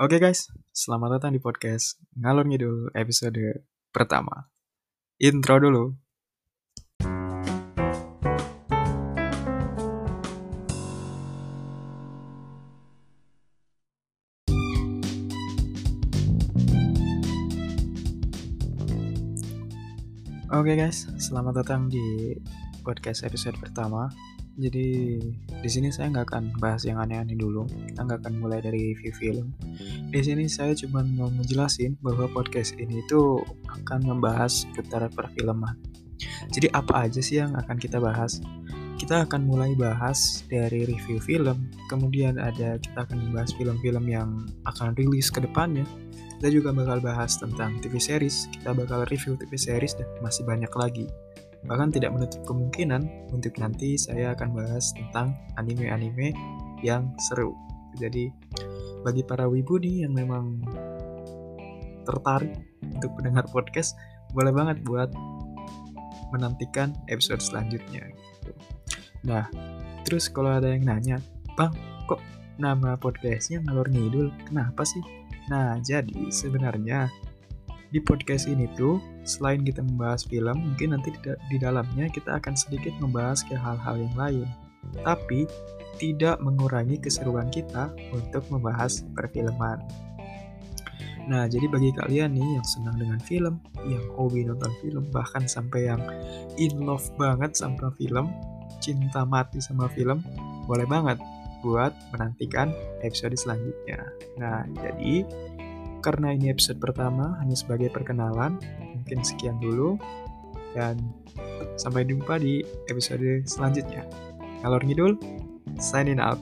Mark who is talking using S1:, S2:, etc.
S1: Oke guys, selamat datang di podcast Ngalor Ngidul episode pertama. Intro dulu. Oke guys, selamat datang di podcast episode pertama. Jadi di sini saya nggak akan bahas yang aneh-aneh dulu. Kita nggak akan mulai dari review film. Di sini saya cuma mau ngejelasin bahwa podcast ini itu akan membahas seputar perfilman. Jadi apa aja sih yang akan kita bahas? Kita akan mulai bahas dari review film, kemudian ada kita akan membahas film-film yang akan rilis ke depannya. Kita juga bakal bahas tentang TV series, kita bakal review TV series dan masih banyak lagi. Bahkan tidak menutup kemungkinan untuk nanti saya akan bahas tentang anime-anime yang seru. Jadi bagi para wibu nih yang memang tertarik untuk mendengar podcast, boleh banget buat menantikan episode selanjutnya. Gitu. Nah, terus kalau ada yang nanya, Bang, kok nama podcastnya ngalor ngidul? Kenapa sih? Nah, jadi sebenarnya di podcast ini tuh selain kita membahas film, mungkin nanti di dalamnya kita akan sedikit membahas ke hal-hal yang lain. Tapi tidak mengurangi keseruan kita untuk membahas perfilman. Nah, jadi bagi kalian nih yang senang dengan film, yang hobi nonton film, bahkan sampai yang in love banget sama film, cinta mati sama film, boleh banget buat menantikan episode selanjutnya. Nah, jadi karena ini episode pertama hanya sebagai perkenalan, mungkin sekian dulu dan sampai jumpa di episode selanjutnya. Ngalor ngidul, signing out.